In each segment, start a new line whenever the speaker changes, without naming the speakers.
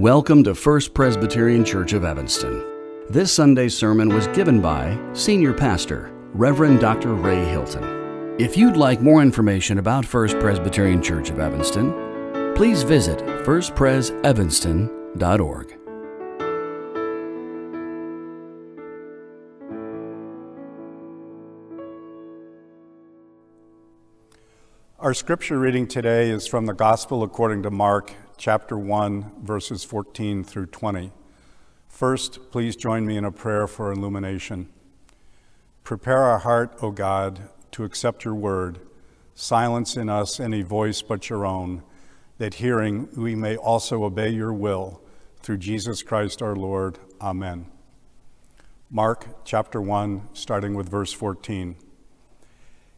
Welcome to First Presbyterian Church of Evanston. This Sunday's sermon was given by Senior Pastor, Reverend Dr. Ray Hilton. If you'd like more information about First Presbyterian Church of Evanston, please visit firstpresevanston.org.
Our scripture reading today is from the Gospel according to Mark, chapter 1, verses 14 through 20. First, please join me in a prayer for illumination. Prepare our heart, O God, to accept your word. Silence in us any voice but your own, that hearing we may also obey your will. Through Jesus Christ our Lord. Amen. Mark chapter 1, starting with verse 14.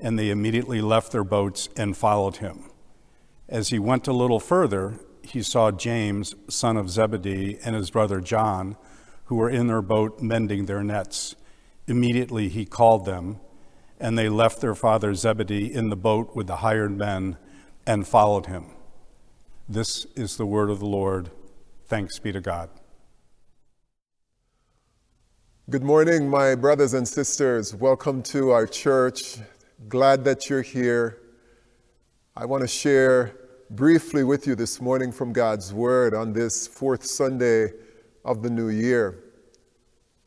and they immediately left their boats and followed him. As he went a little further, he saw James, son of Zebedee, and his brother John, who were in their boat mending their nets. Immediately he called them, and they left their father Zebedee in the boat with the hired men and followed him. This is the word of the Lord. Thanks be to God.
Good morning, my brothers and sisters. Welcome to our church. Glad that you're here. I want to share briefly with you this morning from God's Word on this fourth Sunday of the new year.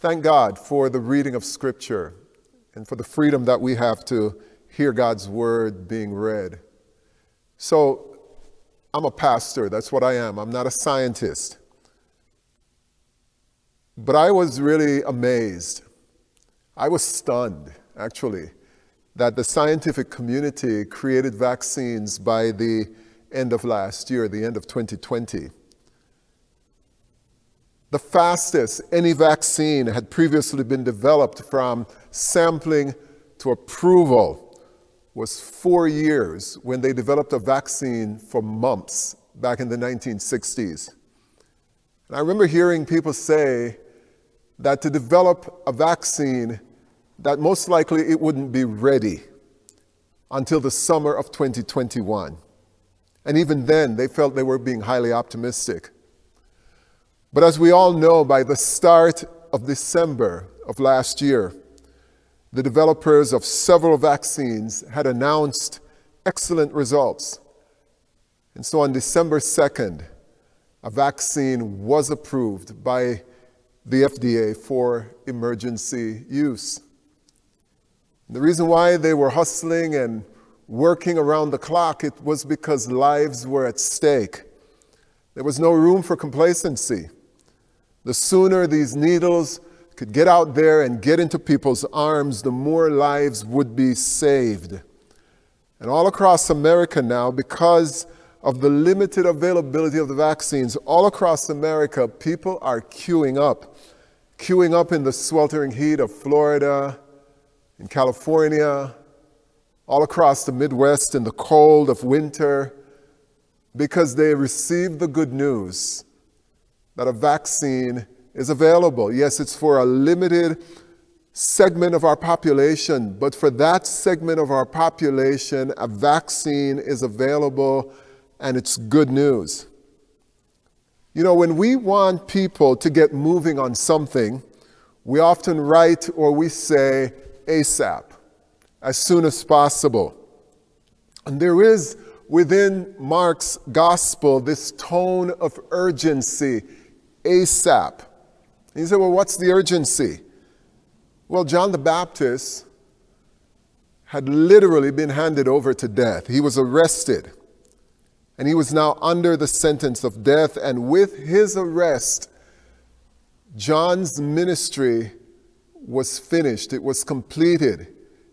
Thank God for the reading of Scripture and for the freedom that we have to hear God's Word being read. So, I'm a pastor, that's what I am. I'm not a scientist. But I was really amazed. I was stunned, actually that the scientific community created vaccines by the end of last year, the end of 2020. The fastest any vaccine had previously been developed from sampling to approval was four years when they developed a vaccine for mumps back in the 1960s. And I remember hearing people say that to develop a vaccine that most likely it wouldn't be ready until the summer of 2021. And even then, they felt they were being highly optimistic. But as we all know, by the start of December of last year, the developers of several vaccines had announced excellent results. And so on December 2nd, a vaccine was approved by the FDA for emergency use. The reason why they were hustling and working around the clock, it was because lives were at stake. There was no room for complacency. The sooner these needles could get out there and get into people's arms, the more lives would be saved. And all across America now, because of the limited availability of the vaccines, all across America, people are queuing up, queuing up in the sweltering heat of Florida, in California, all across the Midwest in the cold of winter, because they received the good news that a vaccine is available. Yes, it's for a limited segment of our population, but for that segment of our population, a vaccine is available and it's good news. You know, when we want people to get moving on something, we often write or we say, ASAP, as soon as possible. And there is within Mark's gospel this tone of urgency, ASAP. And you say, well, what's the urgency? Well, John the Baptist had literally been handed over to death. He was arrested, and he was now under the sentence of death. And with his arrest, John's ministry was finished, it was completed.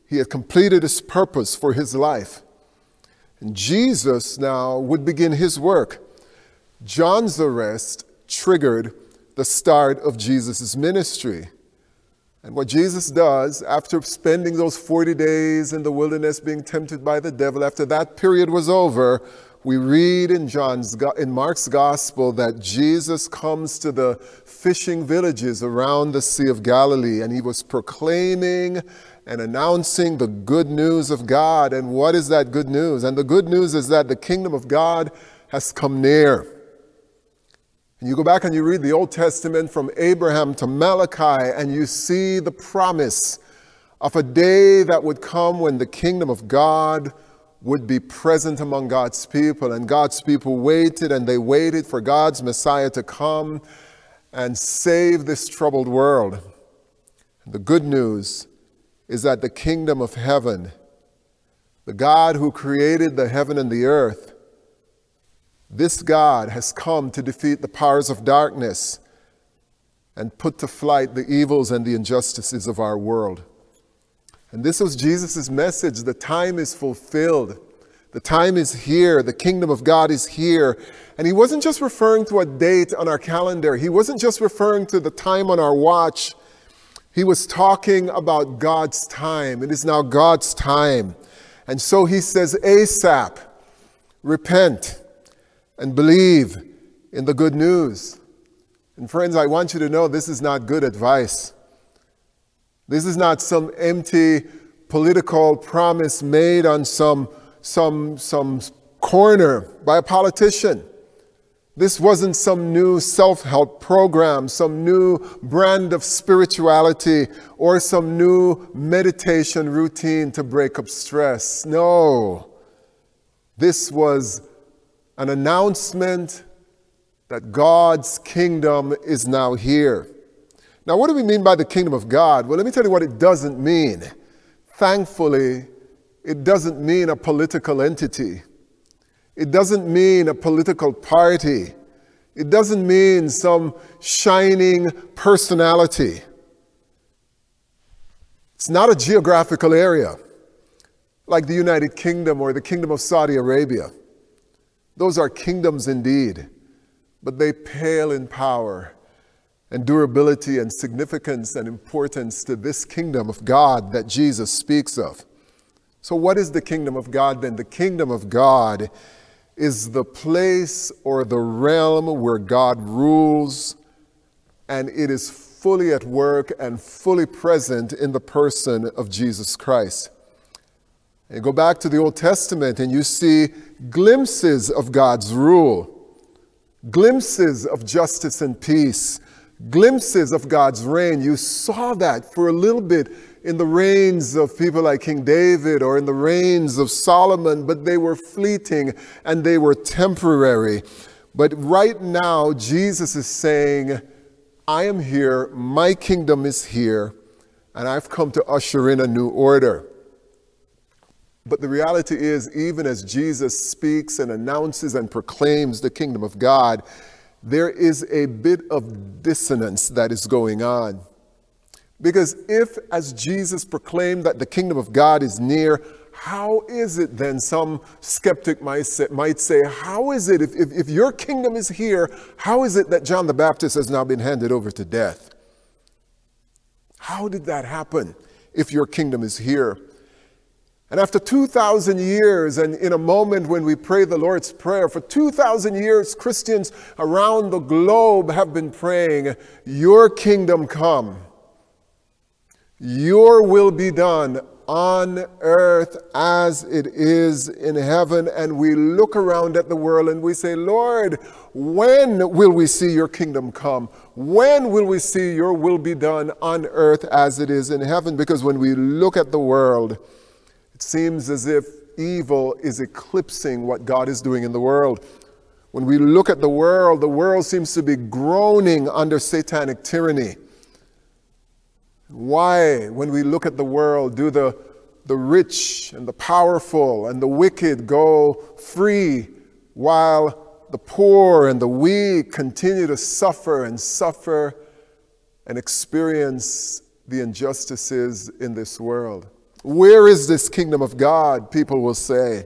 He had completed his purpose for his life. And Jesus now would begin his work. John's arrest triggered the start of Jesus' ministry. And what Jesus does after spending those 40 days in the wilderness being tempted by the devil, after that period was over, we read in John's in Mark's gospel that Jesus comes to the fishing villages around the Sea of Galilee and he was proclaiming and announcing the good news of God. And what is that good news? And the good news is that the kingdom of God has come near. And you go back and you read the Old Testament from Abraham to Malachi, and you see the promise of a day that would come when the kingdom of God would be present among God's people. And God's people waited and they waited for God's Messiah to come and save this troubled world. The good news is that the kingdom of heaven, the God who created the heaven and the earth, this God has come to defeat the powers of darkness and put to flight the evils and the injustices of our world. And this was Jesus' message. The time is fulfilled. The time is here. The kingdom of God is here. And he wasn't just referring to a date on our calendar, he wasn't just referring to the time on our watch. He was talking about God's time. It is now God's time. And so he says, ASAP, repent and believe in the good news. And friends, I want you to know this is not good advice. This is not some empty political promise made on some, some, some corner by a politician. This wasn't some new self help program, some new brand of spirituality, or some new meditation routine to break up stress. No. This was an announcement that God's kingdom is now here. Now, what do we mean by the kingdom of God? Well, let me tell you what it doesn't mean. Thankfully, it doesn't mean a political entity. It doesn't mean a political party. It doesn't mean some shining personality. It's not a geographical area like the United Kingdom or the Kingdom of Saudi Arabia. Those are kingdoms indeed, but they pale in power and durability and significance and importance to this kingdom of God that Jesus speaks of. So, what is the kingdom of God then? The kingdom of God is the place or the realm where God rules, and it is fully at work and fully present in the person of Jesus Christ. And go back to the Old Testament and you see glimpses of God's rule, glimpses of justice and peace, glimpses of God's reign. You saw that for a little bit in the reigns of people like King David or in the reigns of Solomon, but they were fleeting and they were temporary. But right now, Jesus is saying, I am here, my kingdom is here, and I've come to usher in a new order. But the reality is, even as Jesus speaks and announces and proclaims the kingdom of God, there is a bit of dissonance that is going on. Because if, as Jesus proclaimed that the kingdom of God is near, how is it then, some skeptic might say, might say how is it, if, if, if your kingdom is here, how is it that John the Baptist has now been handed over to death? How did that happen if your kingdom is here? And after 2,000 years, and in a moment when we pray the Lord's Prayer, for 2,000 years, Christians around the globe have been praying, Your kingdom come, Your will be done on earth as it is in heaven. And we look around at the world and we say, Lord, when will we see your kingdom come? When will we see your will be done on earth as it is in heaven? Because when we look at the world, seems as if evil is eclipsing what God is doing in the world. When we look at the world, the world seems to be groaning under satanic tyranny. Why, when we look at the world, do the, the rich and the powerful and the wicked go free while the poor and the weak continue to suffer and suffer and experience the injustices in this world? Where is this kingdom of God? People will say.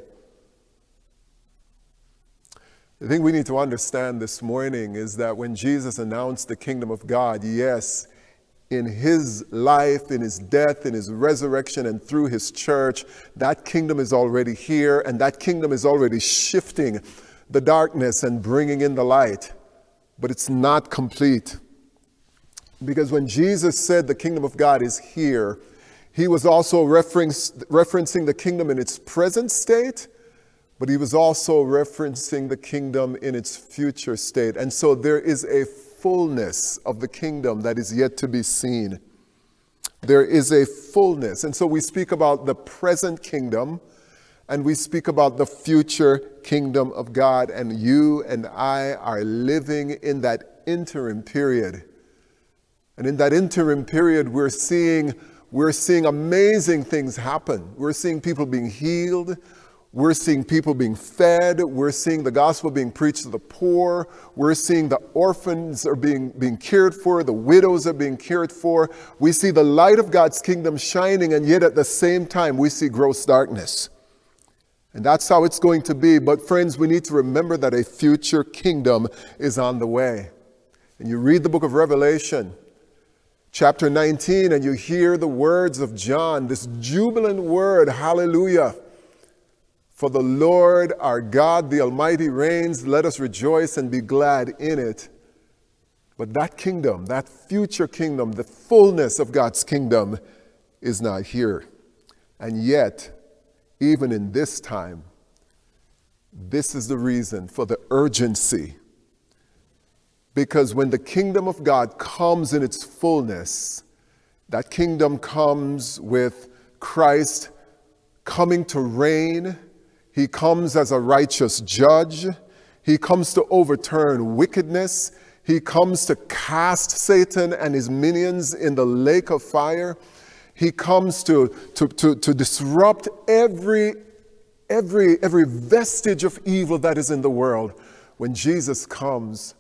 The thing we need to understand this morning is that when Jesus announced the kingdom of God, yes, in his life, in his death, in his resurrection, and through his church, that kingdom is already here, and that kingdom is already shifting the darkness and bringing in the light. But it's not complete. Because when Jesus said the kingdom of God is here, he was also referencing the kingdom in its present state, but he was also referencing the kingdom in its future state. And so there is a fullness of the kingdom that is yet to be seen. There is a fullness. And so we speak about the present kingdom and we speak about the future kingdom of God. And you and I are living in that interim period. And in that interim period, we're seeing, we're seeing amazing things happen. We're seeing people being healed. We're seeing people being fed. We're seeing the gospel being preached to the poor. We're seeing the orphans are being, being cared for. The widows are being cared for. We see the light of God's kingdom shining, and yet at the same time, we see gross darkness. And that's how it's going to be. But, friends, we need to remember that a future kingdom is on the way. And you read the book of Revelation, chapter 19, and you hear the words of John, this jubilant word, hallelujah. For the Lord our God, the Almighty, reigns. Let us rejoice and be glad in it. But that kingdom, that future kingdom, the fullness of God's kingdom is not here. And yet, even in this time, this is the reason for the urgency. Because when the kingdom of God comes in its fullness, that kingdom comes with Christ coming to reign he comes as a righteous judge. He comes to overturn wickedness. He comes to cast Satan and his minions in the lake of fire. He comes to, to, to, to disrupt every, every, every vestige of evil that is in the world. When Jesus comes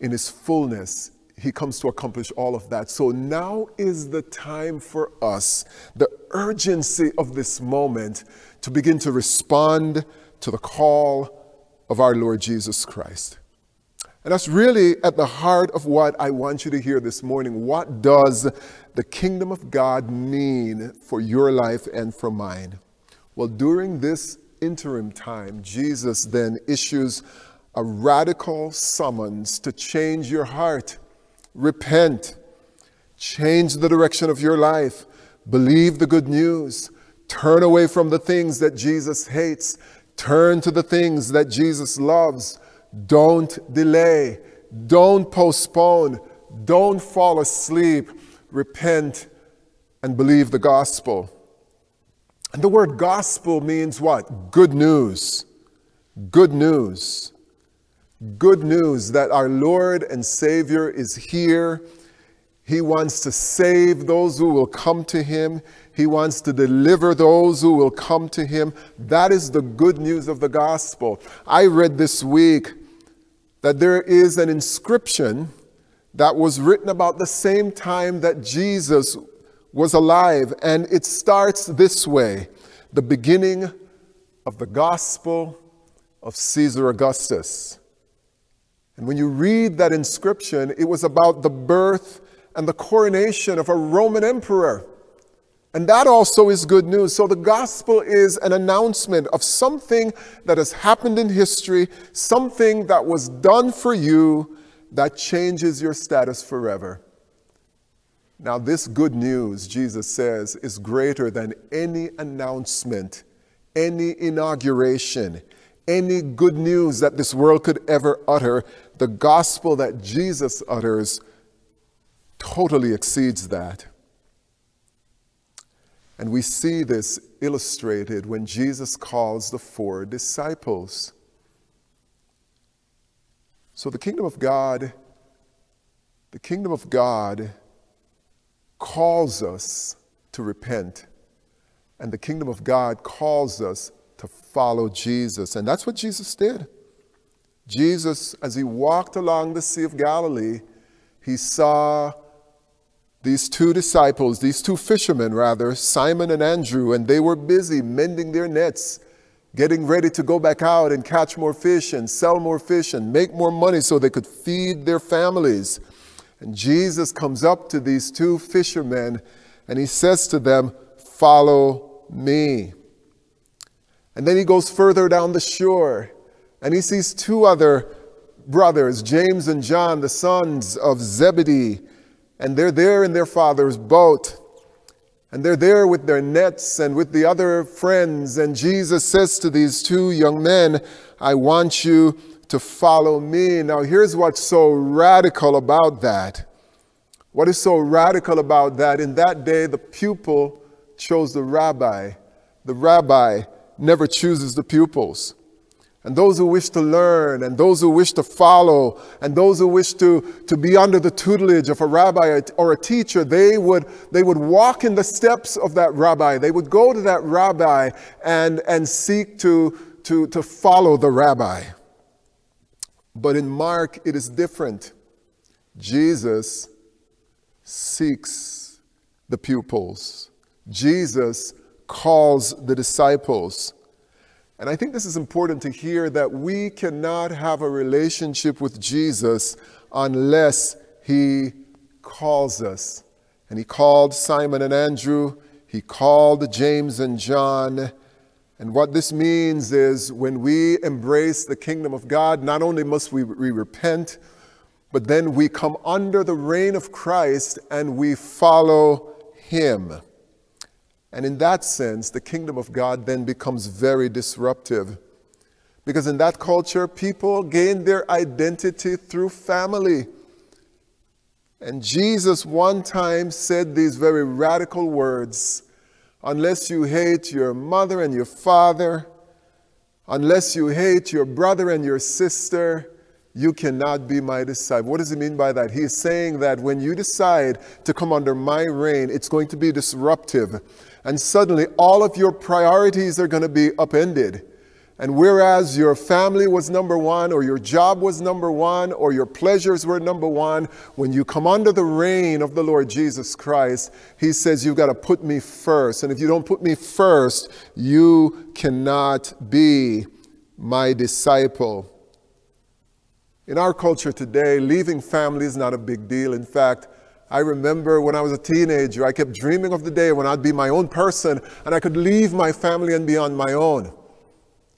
in his fullness, he comes to accomplish all of that. So now is the time for us, the urgency of this moment, to begin to respond to the call of our Lord Jesus Christ. And that's really at the heart of what I want you to hear this morning. What does the kingdom of God mean for your life and for mine? Well, during this interim time, Jesus then issues a radical summons to change your heart repent, change the direction of your life, believe the good news, turn away from the things that Jesus hates, turn to the things that Jesus loves. Don't delay, don't postpone, don't fall asleep. Repent and believe the gospel. And the word gospel means what? Good news. Good news. Good news that our Lord and Savior is here. He wants to save those who will come to Him. He wants to deliver those who will come to Him. That is the good news of the gospel. I read this week that there is an inscription that was written about the same time that Jesus was alive, and it starts this way the beginning of the gospel of Caesar Augustus. And when you read that inscription, it was about the birth and the coronation of a Roman emperor. And that also is good news. So the gospel is an announcement of something that has happened in history, something that was done for you that changes your status forever. Now, this good news, Jesus says, is greater than any announcement, any inauguration, any good news that this world could ever utter, the gospel that Jesus utters totally exceeds that. And we see this illustrated when Jesus calls the four disciples. So the kingdom of God, the kingdom of God calls us to repent. And the kingdom of God calls us to follow Jesus. And that's what Jesus did. Jesus, as he walked along the Sea of Galilee, he saw these two disciples, these two fishermen rather, Simon and Andrew, and they were busy mending their nets, getting ready to go back out and catch more fish and sell more fish and make more money so they could feed their families. And Jesus comes up to these two fishermen and he says to them, Follow me. And then he goes further down the shore and he sees two other brothers, James and John, the sons of Zebedee, and they're there in their father's boat. And they're there with their nets and with the other friends. And Jesus says to these two young men, I want you to follow me. Now, here's what's so radical about that. What is so radical about that? In that day, the pupil chose the rabbi. The rabbi never chooses the pupils. And those who wish to learn, and those who wish to follow, and those who wish to, to be under the tutelage of a rabbi or a teacher, they would, they would walk in the steps of that rabbi. They would go to that rabbi and, and seek to, to, to follow the rabbi. But in Mark, it is different. Jesus seeks the pupils, Jesus calls the disciples. And I think this is important to hear that we cannot have a relationship with Jesus unless he calls us. And he called Simon and Andrew, he called James and John. And what this means is when we embrace the kingdom of God, not only must we, repent, but then we come under the reign of Christ and we follow him. And in that sense, the kingdom of God then becomes very disruptive. Because in that culture, people gain their identity through family. And Jesus one time said these very radical words Unless you hate your mother and your father, unless you hate your brother and your sister, you cannot be my disciple. What does he mean by that? He's saying that when you decide to come under my reign, it's going to be disruptive and suddenly all of your priorities are going to be upended. And whereas your family was number one, or your job was number one, or your pleasures were number one, when you come under the reign of the Lord Jesus Christ, He says, You've got to put me first. And if you don't put me first, you cannot be my disciple. In our culture today, leaving family is not a big deal. In fact, I remember when I was a teenager, I kept dreaming of the day when I'd be my own person and I could leave my family and be on my own.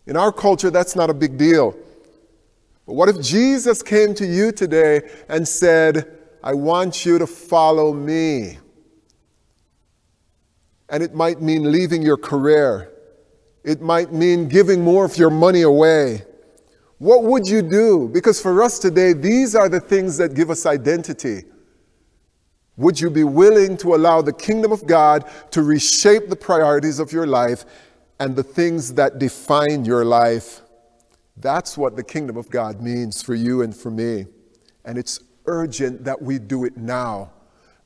In our culture, that's not a big deal. But what if Jesus came to you today and said, I want you to follow me? And it might mean leaving your career. It might mean giving more of your money away. What would you do? Because for us today, these are the things that give us identity. Would you be willing to allow the kingdom of God to reshape the priorities of your life and the things that define your life? That's what the kingdom of God means for you and for me. And it's urgent that we do it now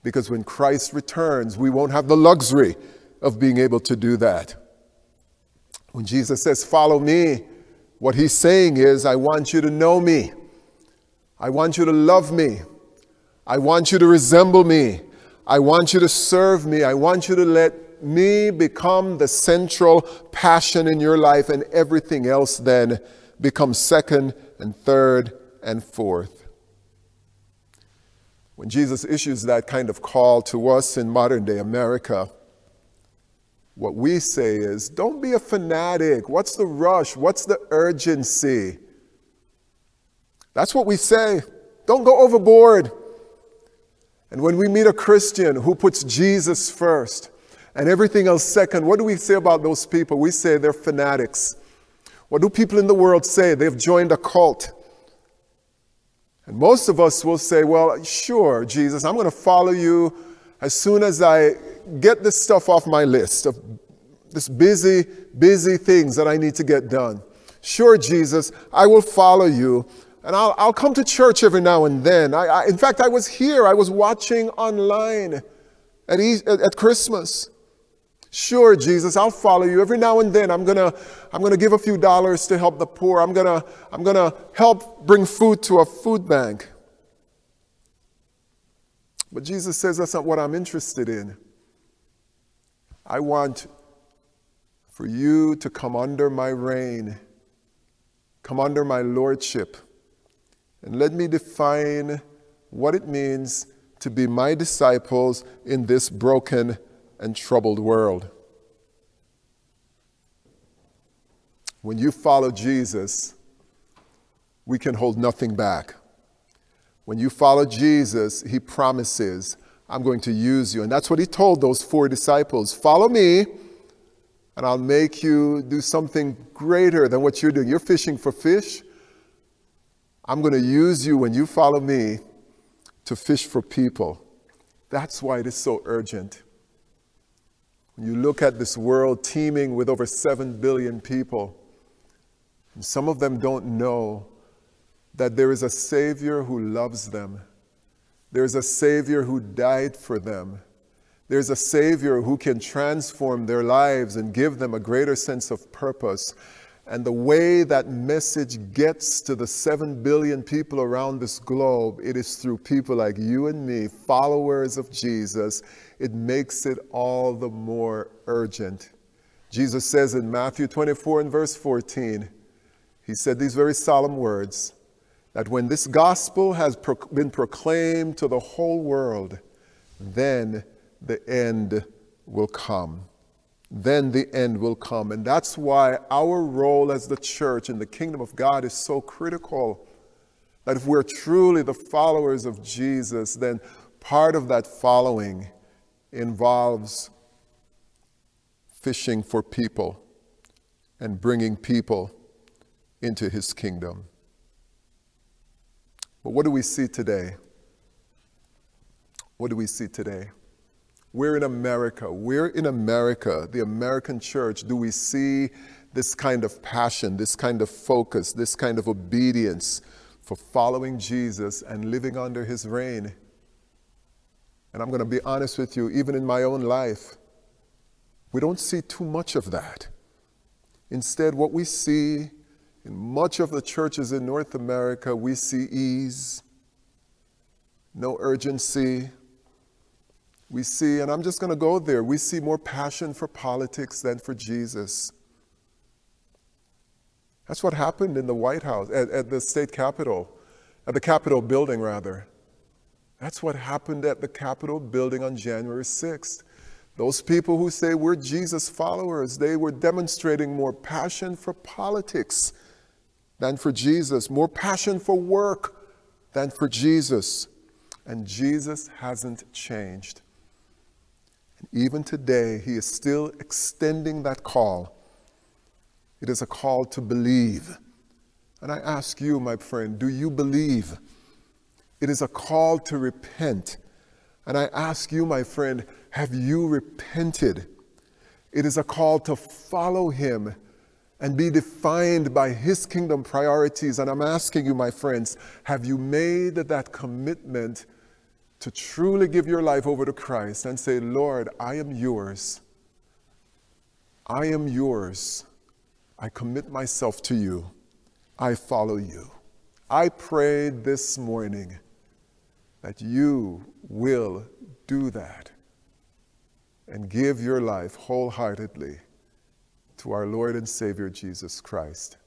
because when Christ returns, we won't have the luxury of being able to do that. When Jesus says, Follow me, what he's saying is, I want you to know me, I want you to love me. I want you to resemble me. I want you to serve me. I want you to let me become the central passion in your life, and everything else then becomes second and third and fourth. When Jesus issues that kind of call to us in modern day America, what we say is don't be a fanatic. What's the rush? What's the urgency? That's what we say. Don't go overboard. And when we meet a Christian who puts Jesus first and everything else second, what do we say about those people? We say they're fanatics. What do people in the world say? They've joined a cult. And most of us will say, Well, sure, Jesus, I'm going to follow you as soon as I get this stuff off my list of this busy, busy things that I need to get done. Sure, Jesus, I will follow you and I'll, I'll come to church every now and then. I, I, in fact, I was here, I was watching online at, at, at Christmas. Sure, Jesus, I'll follow you. Every now and then, I'm going to I'm gonna give a few dollars to help the poor. I'm going to I'm gonna help bring food to a food bank. But Jesus says that's not what I'm interested in. I want for you to come under my reign, come under my lordship, and let me define what it means to be my disciples in this broken and troubled world. When you follow Jesus, we can hold nothing back. When you follow Jesus, he promises, I'm going to use you. And that's what he told those four disciples follow me and I'll make you do something greater than what you're doing. You're fishing for fish. I'm going to use you when you follow me to fish for people. That's why it is so urgent. When you look at this world teeming with over 7 billion people, and some of them don't know that there is a Savior who loves them. There's a Savior who died for them. There's a Savior who can transform their lives and give them a greater sense of purpose. And the way that message gets to the 7 billion people around this globe, it is through people like you and me, followers of Jesus. It makes it all the more urgent. Jesus says in Matthew 24 and verse 14, He said these very solemn words that when this gospel has pro- been proclaimed to the whole world, then the end will come. Then the end will come. And that's why our role as the church in the kingdom of God is so critical. That if we're truly the followers of Jesus, then part of that following involves fishing for people and bringing people into his kingdom. But what do we see today? What do we see today? We're in America. We're in America, the American church. Do we see this kind of passion, this kind of focus, this kind of obedience for following Jesus and living under his reign? And I'm going to be honest with you, even in my own life, we don't see too much of that. Instead, what we see in much of the churches in North America, we see ease, no urgency, we see, and I'm just going to go there, we see more passion for politics than for Jesus. That's what happened in the White House, at, at, the state capitol, at the Capitol building, rather. That's what happened at the Capitol building on January 6th. Those people who say we're Jesus followers, they were demonstrating more passion for politics than for Jesus, more passion for work than for Jesus. And Jesus hasn't changed. And even today, he is still extending that call. It is a call to believe. And I ask you, my friend, do you believe? It is a call to repent. And I ask you, my friend, have you repented? It is a call to follow him and be defined by his kingdom priorities. And I'm asking you, my friends, have you made that commitment to truly give your life over to Christ and say, Lord, I am yours. I am yours. I commit myself to you. I follow you. I pray this morning that you will do that and give your life wholeheartedly to our Lord and Savior Jesus Christ.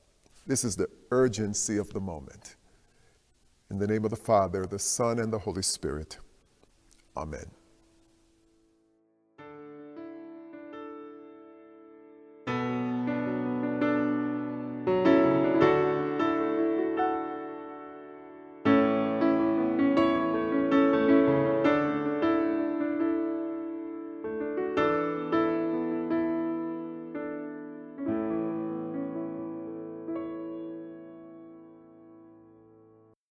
This is the urgency of the moment. In the name of the Father, the Son, and the Holy Spirit. Amen.